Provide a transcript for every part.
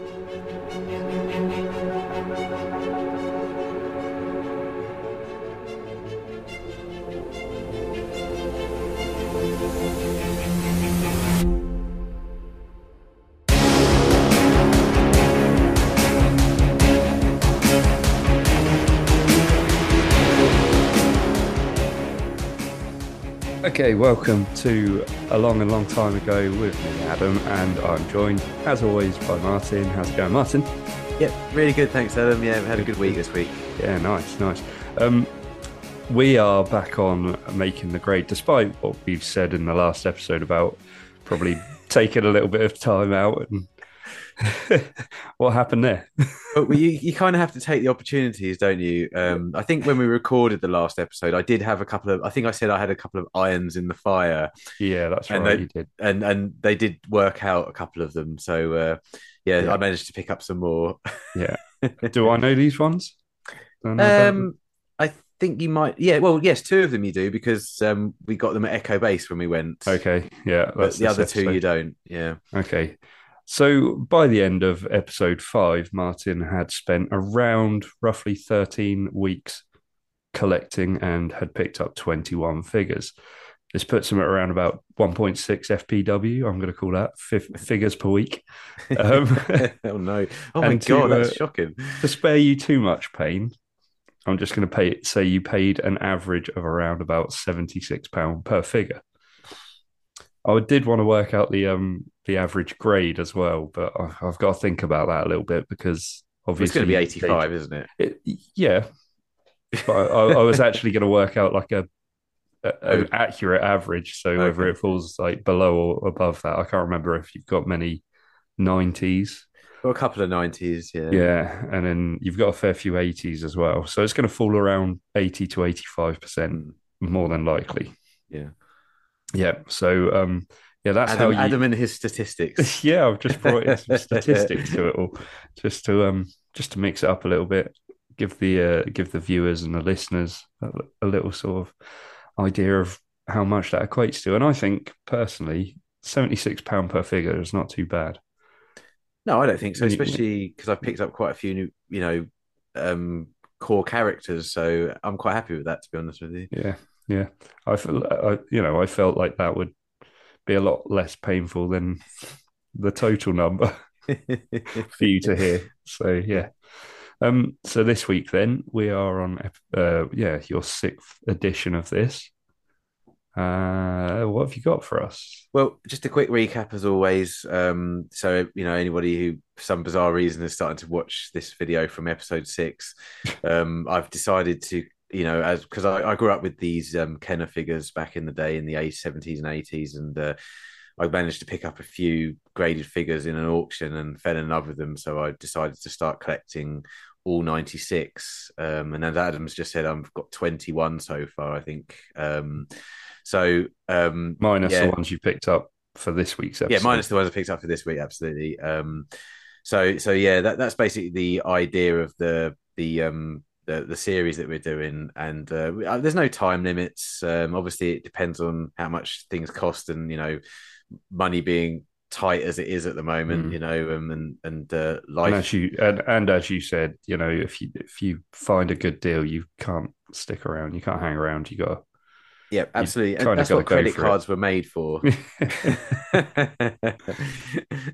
Thank you. Okay, welcome to a long and long time ago with me, Adam, and I'm joined, as always, by Martyn. How's it going, Martyn? Yep, really good. Thanks, Adam. Yeah, we've had a good week this week. Yeah, nice, nice. Um, we are back on making the grade, despite what we've said in the last episode about probably taking a little bit of time out and what happened there? but you, you kind of have to take the opportunities, don't you? Um, I think when we recorded the last episode, I did have a couple of. I think I said I had a couple of irons in the fire. Yeah, that's and right. They, you did, and and they did work out a couple of them. So uh, yeah, Yeah. I managed to pick up some more. yeah. Do I know these ones? I? Um, I think you might. Yeah, well, yes, two of them you do because um, we got them at Echo Base when we went. okay, yeah. but the other two you don't. Yeah. Okay. So by the end of episode five, Martyn had spent around roughly 13 weeks collecting and had picked up 21 figures. This puts him at around about 1.6 FPW. I'm going to call that fif- figures per week. Um, oh no! Oh my and to, god, that's uh, shocking. to spare you too much pain, I'm just going to pay say you paid an average of around about 76 pound per figure. I did want to work out the um the average grade as well, but I've got to think about that a little bit because obviously It's going to be eighty-five, isn't it? it- yeah, but I, I was actually going to work out like a, a Oh. an accurate average, so whether it falls like below or above that, I can't remember if you've got many 90s. Got a couple of nineties. Yeah. Yeah, and then you've got a fair few 80s as well. So it's going to fall around 80 to 85% Mm, more than likely. yeah. Yeah. So um yeah, that's Adam, how you Adam and his statistics. Yeah, I've just brought in some statistics to it all just to um just to mix it up a little bit, give the uh, give the viewers and the listeners a, a little sort of idea of how much that equates to. And I think personally 76 pound per figure is not too bad. No, I don't think so. Especially because I've picked up quite a few new, you know, um, core characters. So I'm quite happy with that, to be honest with you. Yeah, yeah. I feel, I, you know, I felt like that would be a lot less painful than the total number for you to hear. So yeah. Um. So this week, then we are on, uh, yeah, your sixth edition of this. Uh, what have you got for us? Well, just a quick recap as always. Um, so you know, anybody who for some bizarre reason is starting to watch this video from episode six, um, I've decided to, you know, as because I, I grew up with these um Kenner figures back in the day in the 80s, 70s and 80s, and uh, I managed to pick up a few graded figures in an auction and fell in love with them. So I decided to start collecting all 96. Um, and as Adams just said, I've got 21 so far, I think. Um, so um, Minus yeah. the ones you picked up for this week's episode. yeah, minus the ones I picked up for this week, absolutely. Um, so so yeah, that, that's basically the idea of the the um the, the series that we're doing, and uh, we- uh, there's no time limits. Um, obviously, it depends on how much things cost, and you know, money being tight as it is at the moment, Mm. you know, um, and and uh, And life. as you and, and as you said, you know, if you if you find a good deal, you can't stick around. You can't hang around. You got yeah, absolutely. And that's what credit for it. cards were made for.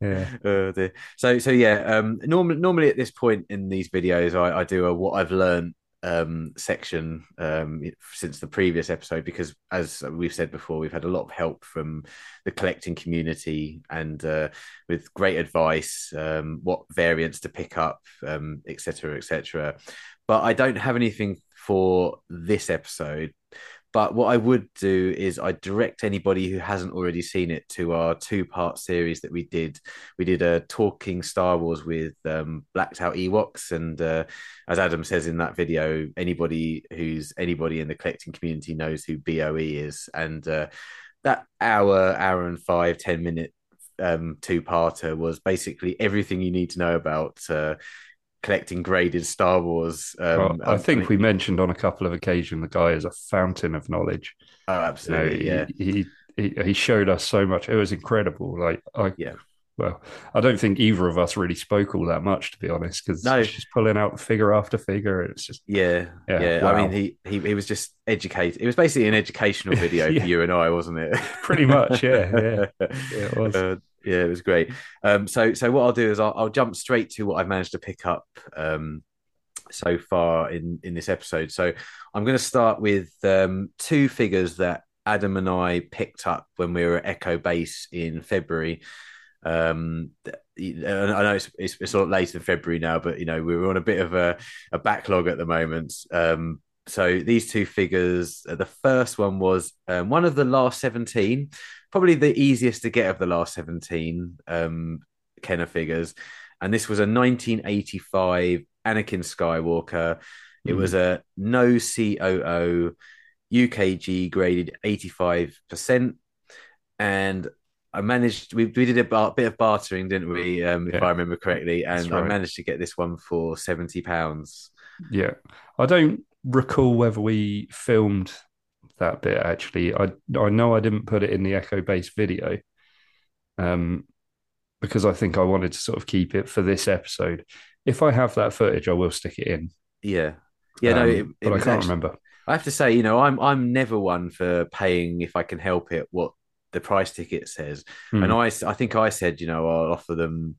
Yeah. Oh, dear. So so yeah. Um. Normally normally at this point in these videos, I, I do a what I've learned um section um since the previous episode because as we've said before we've had a lot of help from the collecting community and uh with great advice um what variants to pick up um etc etc but i don't have anything for this episode but what I would do is I direct anybody who hasn't already seen it to our two part series that we did. We did a talking Star Wars with um, blacked out Ewoks, and uh, as Adam says in that video, anybody who's anybody in the collecting community knows who BOE is, and uh, that hour, hour and five, ten minute um, two parter was basically everything you need to know about. Uh, collecting graded Star Wars. Um, Well, I think we mentioned on a couple of occasions the guy is a fountain of knowledge. Oh, You know, absolutely, yeah. he, he he he showed us so much. It was incredible. Like I Yeah. well, I don't think either of us really spoke all that much, to be honest, because No. just pulling out figure after figure. It's just Yeah, Yeah, yeah. wow. I mean, he, he he was just educated. It was basically an educational video Yeah. for you and I, wasn't it? Pretty much, yeah, yeah. yeah, it was. Uh, yeah, it was great. Um, so so what I'll do is I'll, I'll jump straight to what I've managed to pick up um, so far in in this episode. So I'm going to start with um, two figures that Adam and I picked up when we were at Echo Base in February. Um, I know it's, it's it's sort of late in February now, but you know we were on a bit of a, a backlog at the moment. Um, so these two figures, uh, the first one was um, one of the last seventeen, probably the easiest to get of the last seventeen um, Kenner figures, and this was a 1985 Anakin Skywalker. It Hmm. was a no COO UKG graded 85%. And I managed, we, we did a bar, bit of bartering, didn't we? Um, if I remember correctly. And That's I managed to get this one for £70. Yeah, I don't recall whether we filmed that bit actually. I I know I didn't put it in the Echo Base video, um, because I think I wanted to sort of keep it for this episode. If I have that footage, I will stick it in. Yeah. Yeah, no, Um, it, it but I can't actually- remember. I have to say, you know, I'm I'm never one for paying if I can help it what the price ticket says. Hmm. And I, I think I said, you know, I'll offer them,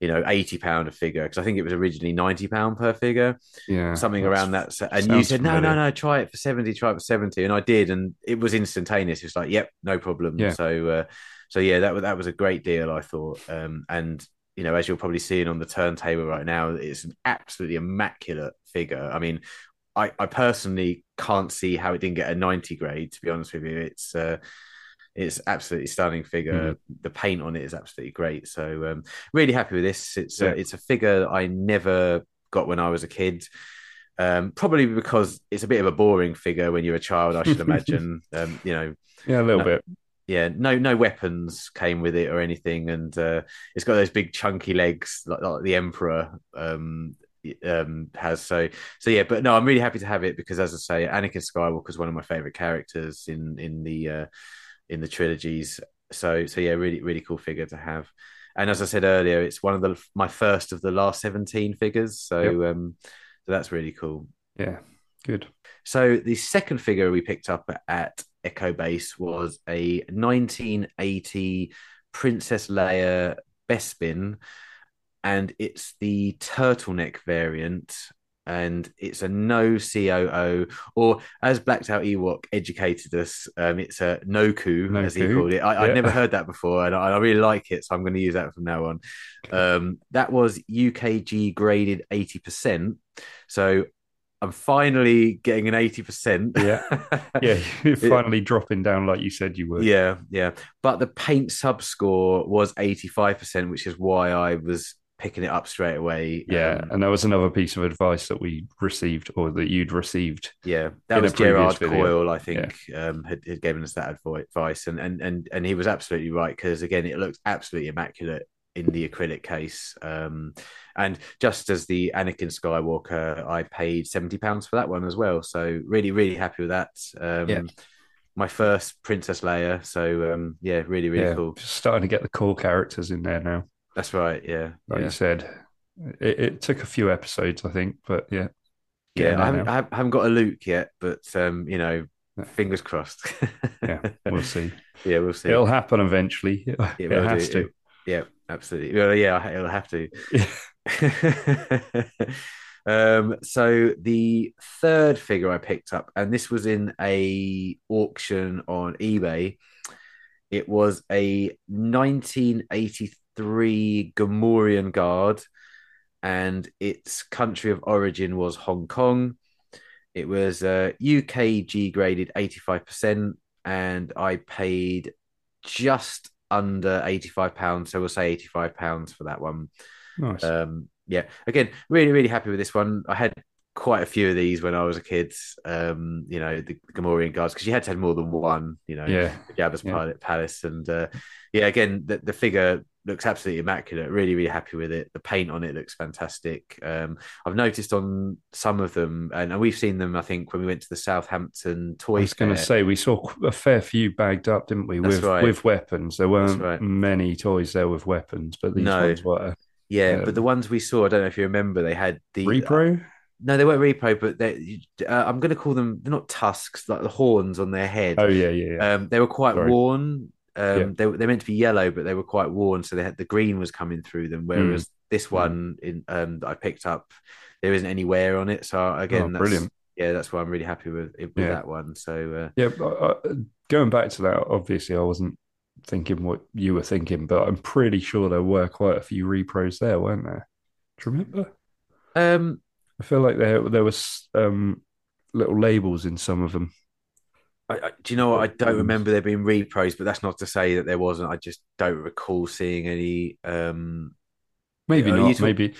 you know, eighty pound a figure because I think it was originally ninety pound per figure, yeah, something around that. And you said, no, no, familiar. no, try it for seventy, try it for seventy, and I did, and it was instantaneous. It's like, yep, no problem. Yeah. So, uh, so yeah, that was that was a great deal, I thought. Um, and you know, as you're probably seeing on the turntable right now, it's an absolutely immaculate figure. I mean, I, I personally can't see how it didn't get a 90 grade, to be honest with you. It's uh, it's absolutely stunning figure. The paint on it is absolutely great. So um, really happy with this. It's Yeah. a, it's a figure I never got when I was a kid. Um, probably because it's a bit of a boring figure when you're a child, I should imagine. um, you know, Yeah, a little No. bit. yeah, no no weapons came with it or anything, and uh, it's got those big chunky legs like, like the Emperor um, um, has. So so yeah, but no, I'm really happy to have it because, as I say, Anakin Skywalker is one of my favorite characters in in the uh, in the trilogies. So so yeah, really really cool figure to have. And as I said earlier, it's one of the my first of the last 17 figures. So um, so that's really cool. Yeah, good. So the second figure we picked up at Echo Base was a 1980 Princess Leia Bespin, and it's the turtleneck variant. And it's a no COO, or as Blacked Out Ewok educated us, um, it's a no Noku, as he called it. I, yeah. I'd never heard that before, and I, I really like it, so I'm going to use that from now on. Um, that was UKG graded 80%. So I'm finally getting an 80%. Yeah. Yeah, you're finally dropping down like you said you would. yeah, yeah. But the paint sub score was 85%, which is why I was picking it up straight away. Yeah, Um, and that was another piece of advice that we received, or that you'd received. yeah. That was Gerard video. Coyle, I think, um, had, had given us that advice. And, and, and, and he was absolutely right because, again, it looks absolutely immaculate in the acrylic case. Um, and just as the Anakin Skywalker, I paid £70 for that one as well. So really, really happy with that. Um, Yeah. My first Princess Leia. So, um, yeah, really, really yeah, cool. just starting to get the core characters in there now. That's right. Yeah. Like yeah. you said, it, it took a few episodes, I think, but yeah, Yeah, I haven't. I haven't- haven't got a Luke yet, but um, you know, Yeah. fingers crossed. yeah, we'll see. yeah, we'll see. It'll happen eventually. It, It will has do. to. yeah, absolutely. Well, yeah, it'll have to. Um, so the third figure I picked up, and this was in a auction on eBay. It was a 1983 Gamorrean guard, and its country of origin was Hong Kong. It was uh, UKG graded 85%, and I paid just under 85 pounds. So we'll say 85 pounds for that one. Nice. Um, yeah, again, really, really happy with this one. I had quite a few of these when I was a kid. Um, you know, the Gamorrean guards because you had to have more than one. You know, yeah, Jabba's Yeah. pilot palace, and uh, yeah, again, the, the figure looks absolutely immaculate. Really, really happy with it. The paint on it looks fantastic. Um, I've noticed on some of them, and we've seen them. I think when we went to the Southampton toy. I was going to say we saw a fair few bagged up, didn't we? That's with right. with weapons. There weren't right. many toys there with weapons, but these No. ones were Yeah, Um, but the ones we saw, I don't know if you remember, they had the repro. No, they weren't repro, but they. Uh, I'm going to call them. They're not tusks, like the horns on their head. oh yeah, yeah, yeah. Um, they were quite Sorry. worn. Um, Yeah. they they're meant to be yellow, but they were quite worn, so they had the green was coming through them. Whereas Mm. this one in um, that I picked up, there isn't any wear on it. So again, Oh, that's, brilliant. Yeah, that's why I'm really happy with with Yeah. that one. So uh, Yeah, but, uh, going back to that, obviously I wasn't thinking what you were thinking, but I'm pretty sure there were quite a few repros there, weren't there? Do you remember? um, I feel like there there was um, little labels in some of them. I, I, do you know what? I don't remember there being repros, but that's not to say that there wasn't. I just don't recall seeing any. Um, Maybe you not. talk- maybe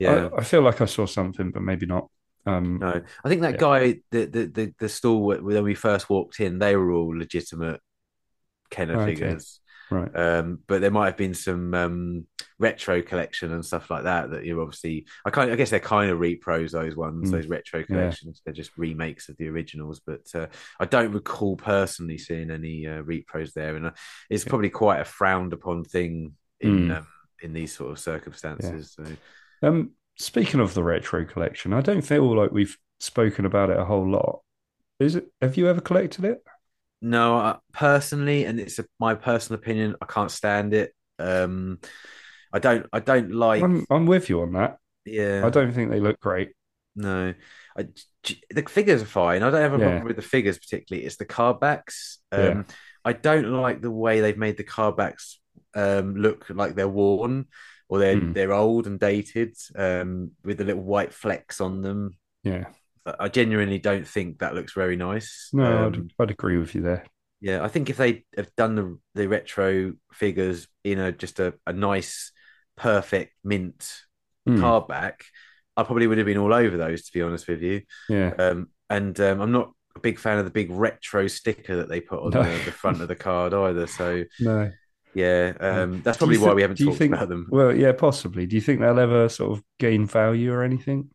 yeah. I, I feel like I saw something, but maybe not. Um, No, I think that Yeah. guy, the the the, the stall when we first walked in, they were all legitimate Kenner Okay. figures. Right. Um, but there might have been some um, retro collection and stuff like that that you obviously. I kind, I guess they're kind of repros. Those ones, Mm. those retro collections, they're just remakes of the originals. But uh, I don't recall personally seeing any uh, repros there, and uh, it's Yeah. probably quite a frowned upon thing in Mm. um, in these sort of circumstances. So. Um, speaking of the retro collection, I don't feel like we've spoken about it a whole lot. Is it? Have you ever collected it? No, uh, personally, and it's a, my personal opinion. I can't stand it. Um, I don't. I don't like. I'm I'm with you on that. yeah, I don't think they look great. no. I, the figures are fine. I don't have a Yeah. problem with the figures particularly. It's the card backs. Um, Yeah. I don't like the way they've made the card backs um, look like they're worn or they're Mm. they're old and dated um, with the little white flecks on them. Yeah. I genuinely don't think that looks very nice. No, Um, I'd, I'd agree with you there. Yeah, I think if they have done the the retro figures in a just a, a nice, perfect mint Mm, card back, I probably would have been all over those to be honest with you. yeah. Um, and um, I'm not a big fan of the big retro sticker that they put on No. the, the front of the card either. So No. yeah, um, that's probably why we haven't talked think- about them. Well, yeah, possibly. Do you think they'll ever sort of gain value or anything?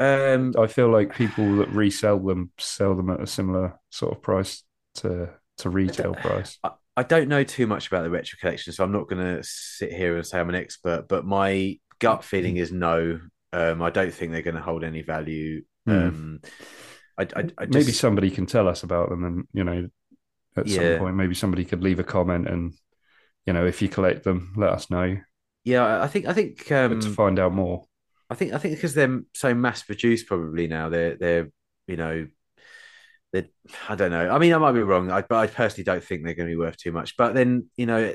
Um, I feel like people that resell them sell them at a similar sort of price to to retail price. I, I don't know too much about the retro collection, so I'm not going to sit here and say I'm an expert. But my gut feeling is no. Um, I don't think they're going to hold any value. Hmm. Um, I, I, I just, Maybe somebody can tell us about them, and you know, at Yeah. some point, maybe somebody could leave a comment, and you know, if you collect them, let us know yeah, I think I think um, to find out more. I think I think because they're so mass produced, probably now they're they're you know they I don't know. I mean, I might be wrong, I, but I personally don't think they're going to be worth too much. But then you know,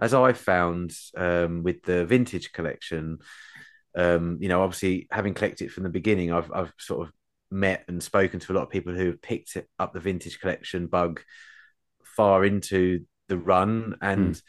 as I found um, with the vintage collection, um, you know, obviously having collected it from the beginning, I've I've sort of met and spoken to a lot of people who have picked it up the vintage collection bug far into the run, and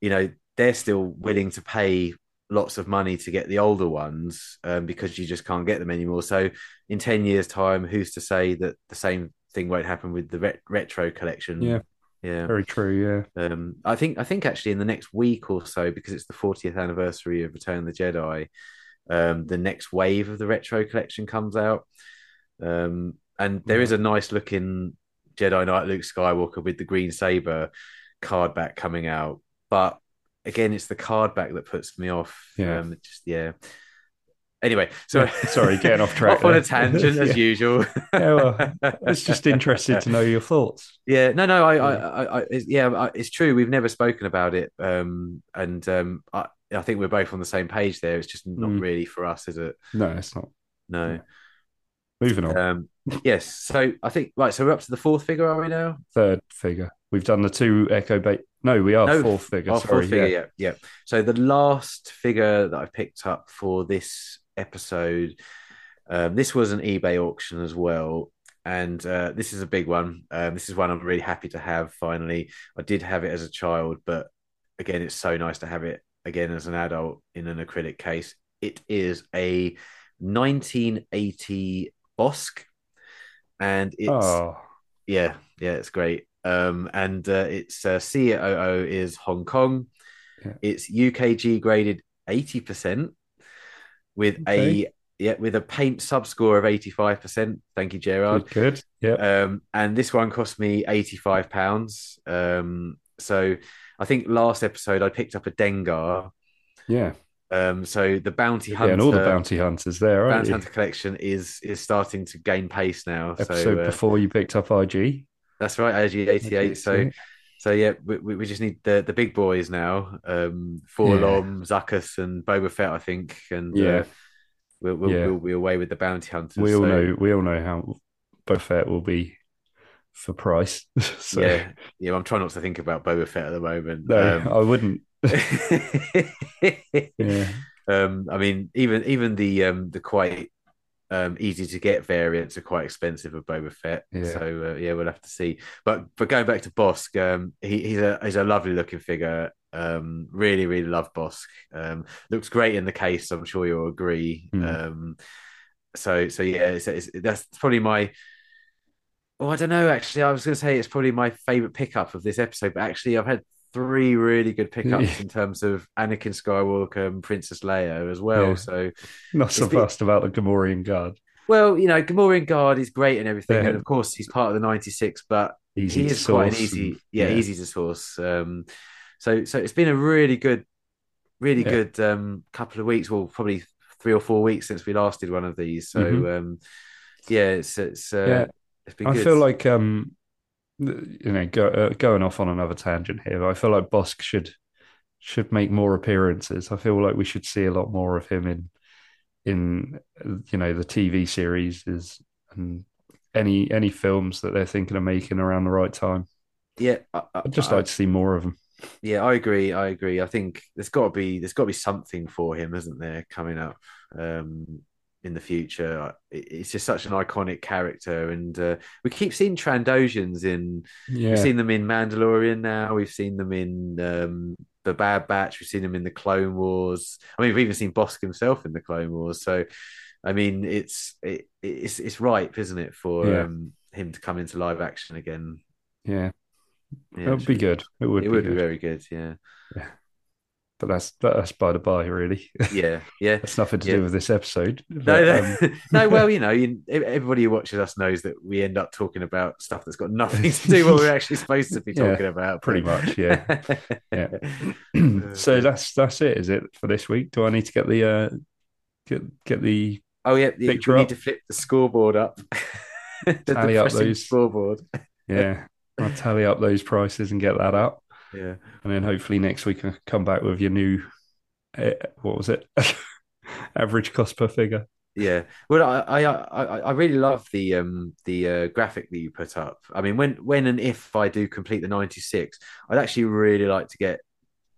you know they're still willing to pay lots of money to get the older ones um, because you just can't get them anymore. So in ten years' time, who's to say that the same thing won't happen with the ret- retro collection? Yeah. yeah. Very true. Yeah. Um, I think I think actually in the next week or so, because it's the 40th anniversary of Return of the Jedi, um, the next wave of the retro collection comes out, um, and there is a nice looking Jedi Knight Luke Skywalker with the green saber card back coming out, but again, it's the card back that puts me off. Yeah. um, just yeah. Anyway, so sorry, getting off track off on a tangent as Yeah. usual. Yeah, well, I was just interested to know your thoughts. Yeah, no, no, I, Yeah. I, I, I it's, yeah, I- it's true. We've never spoken about it, um, and um, I, I think we're both on the same page there. It's just not Mm. really for us, is it? No, it's not. No. Moving on. Um, yes. So I think right. So we're up to the fourth figure, are we now? Third figure. We've done the two Echo Base. No, we are No, fourth figure. Sorry. fourth figure. yeah. Yeah. yeah, So the last figure that I picked up for this episode, um, this was an eBay auction as well. And uh, this is a big one. Um, this is one I'm really happy to have finally. I did have it as a child, but again, it's so nice to have it again as an adult in an acrylic case. It is a 1980 Bossk, and it's Oh, yeah, yeah, it's great. Um, and uh, it's uh, COO is Hong Kong. Yeah. It's UKG graded eighty percent with Okay. a yeah with a paint sub score of eighty five percent. Thank you, Gerard. Good. Yeah. Um, and this one cost me eighty five pounds. Um, so I think last episode I picked up a Dengar. yeah. Um, so the bounty hunter, Yeah, and all the bounty hunters there, aren't bounty you? hunter collection is is starting to gain pace now. Episode so uh, before you picked up IG. That's right, IG eighty eight. So so yeah, we, we just need the the big boys now. Um, 4-LOM, Zuckuss, and Boba Fett, I think, and Yeah. uh, we'll we'll, Yeah. we'll be away with the bounty hunters. we all so, know we all know how Boba Fett will be for price. so Yeah, yeah. I'm trying not to think about Boba Fett at the moment. no, Um, I wouldn't. Yeah. um, I mean, even even the um the quite um easy to get variants are quite expensive of Boba Fett. Yeah. So uh, yeah, we'll have to see. But but going back to Bossk, um, he, he's a he's a lovely looking figure. Um, really really love Bossk. Um, looks great in the case. I'm sure you'll agree. Mm. Um, so so yeah, it's, it's, that's probably my. Oh, I don't know. Actually, I was going to say it's probably my favorite pickup of this episode, but actually, I've had three really good pickups in terms of Anakin Skywalker and Princess Leia as well. Yeah. So, Not so been- fast about the Gamorrean guard. well, you know, Gamorrean Guard is great and everything, Yeah. and of course, he's part of the '96, but Easy he is quite an easy, and- yeah, yeah. easy to source. Um, so, so it's been a really good, really good um, couple of weeks, well, probably three or four weeks since we last did one of these. So, Mhm. um, yeah, it's it's uh, it's been I good. feel like um you know go, uh, going off on another tangent here. I feel like Bossk should should make more appearances. I feel like we should see a lot more of him in in you know the TV series is and any any films that they're thinking of making around the right time. yeah, I, I'd just I- like to see more of them. Yeah, I agree. I agree. I think there's got to be there's got to be something for him, isn't there, coming up um, in the future? It's just such an iconic character, and uh, we keep seeing Trandoshans in. Yeah, We've seen them in Mandalorian now. We've seen them in um, the Bad Batch. We've seen them in the Clone Wars. I mean, we've even seen Bossk himself in the Clone Wars. So, I mean, it's it, it's it's ripe, isn't it, for Yeah. um, him to come into live action again? yeah, Yeah, that would be good. It would, It be would good. be very good. Yeah, But that's that's by the by, really. yeah, yeah. That's nothing to Yeah. do with this episode. No, But, no, um, no. Well, you know, you, everybody who watches us knows that we end up talking about stuff that's got nothing to do with what we're actually supposed to be Yeah, talking about. pretty much, yeah. Yeah. so that's that's it, is it for this week? Do I need to get the uh get get the Oh yeah, you, Picture we up. need to flip the scoreboard up. the Tally up those- scoreboard. yeah? I'll tally up those prices and get that up, Yeah, and then hopefully next week I come back with your new uh, what was it? Average cost per figure. yeah. Well, I, I, I, I really love the um the uh, graphic that you put up. I mean, when when and if I do complete the ninety six, I'd actually really like to get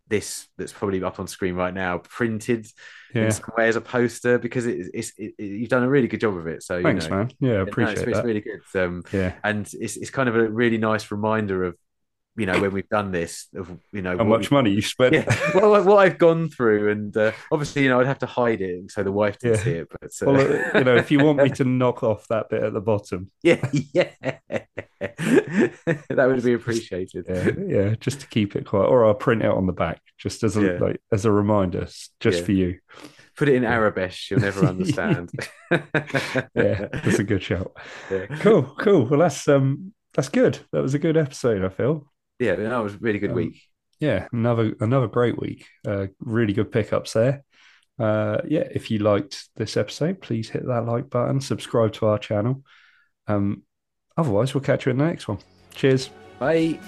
this that's probably up on screen right now printed Yeah, in some way as a poster because it, it's it, it- you've done a really good job of it. So thanks, you know, man. Yeah, I Yeah, no, appreciate it's, it's really good. Um, Yeah, and it's it's kind of a really nice reminder of you know when we've done this of you know how much money you spent? yeah what, what I've gone through and uh, obviously you know I'd have to hide it so the wife didn't Yeah. see it but uh, well, uh, you know, if you want me to knock off that bit at the bottom, yeah yeah that would be appreciated yeah, yeah, just to keep it quiet, or I'll print it on the back, just as a Yeah. like as a reminder, just for you. put it in Arabic you'll never understand Yeah, that's a good shout. Cool, cool. Well, that's um, that's good. That was a good episode. I feel. Yeah that was a really good Um, week Yeah, another another great week. Uh, really good pickups there. Uh, yeah, if you liked this episode, please hit that like button, subscribe to our channel. Um, otherwise, we'll catch you in the next one. Cheers. bye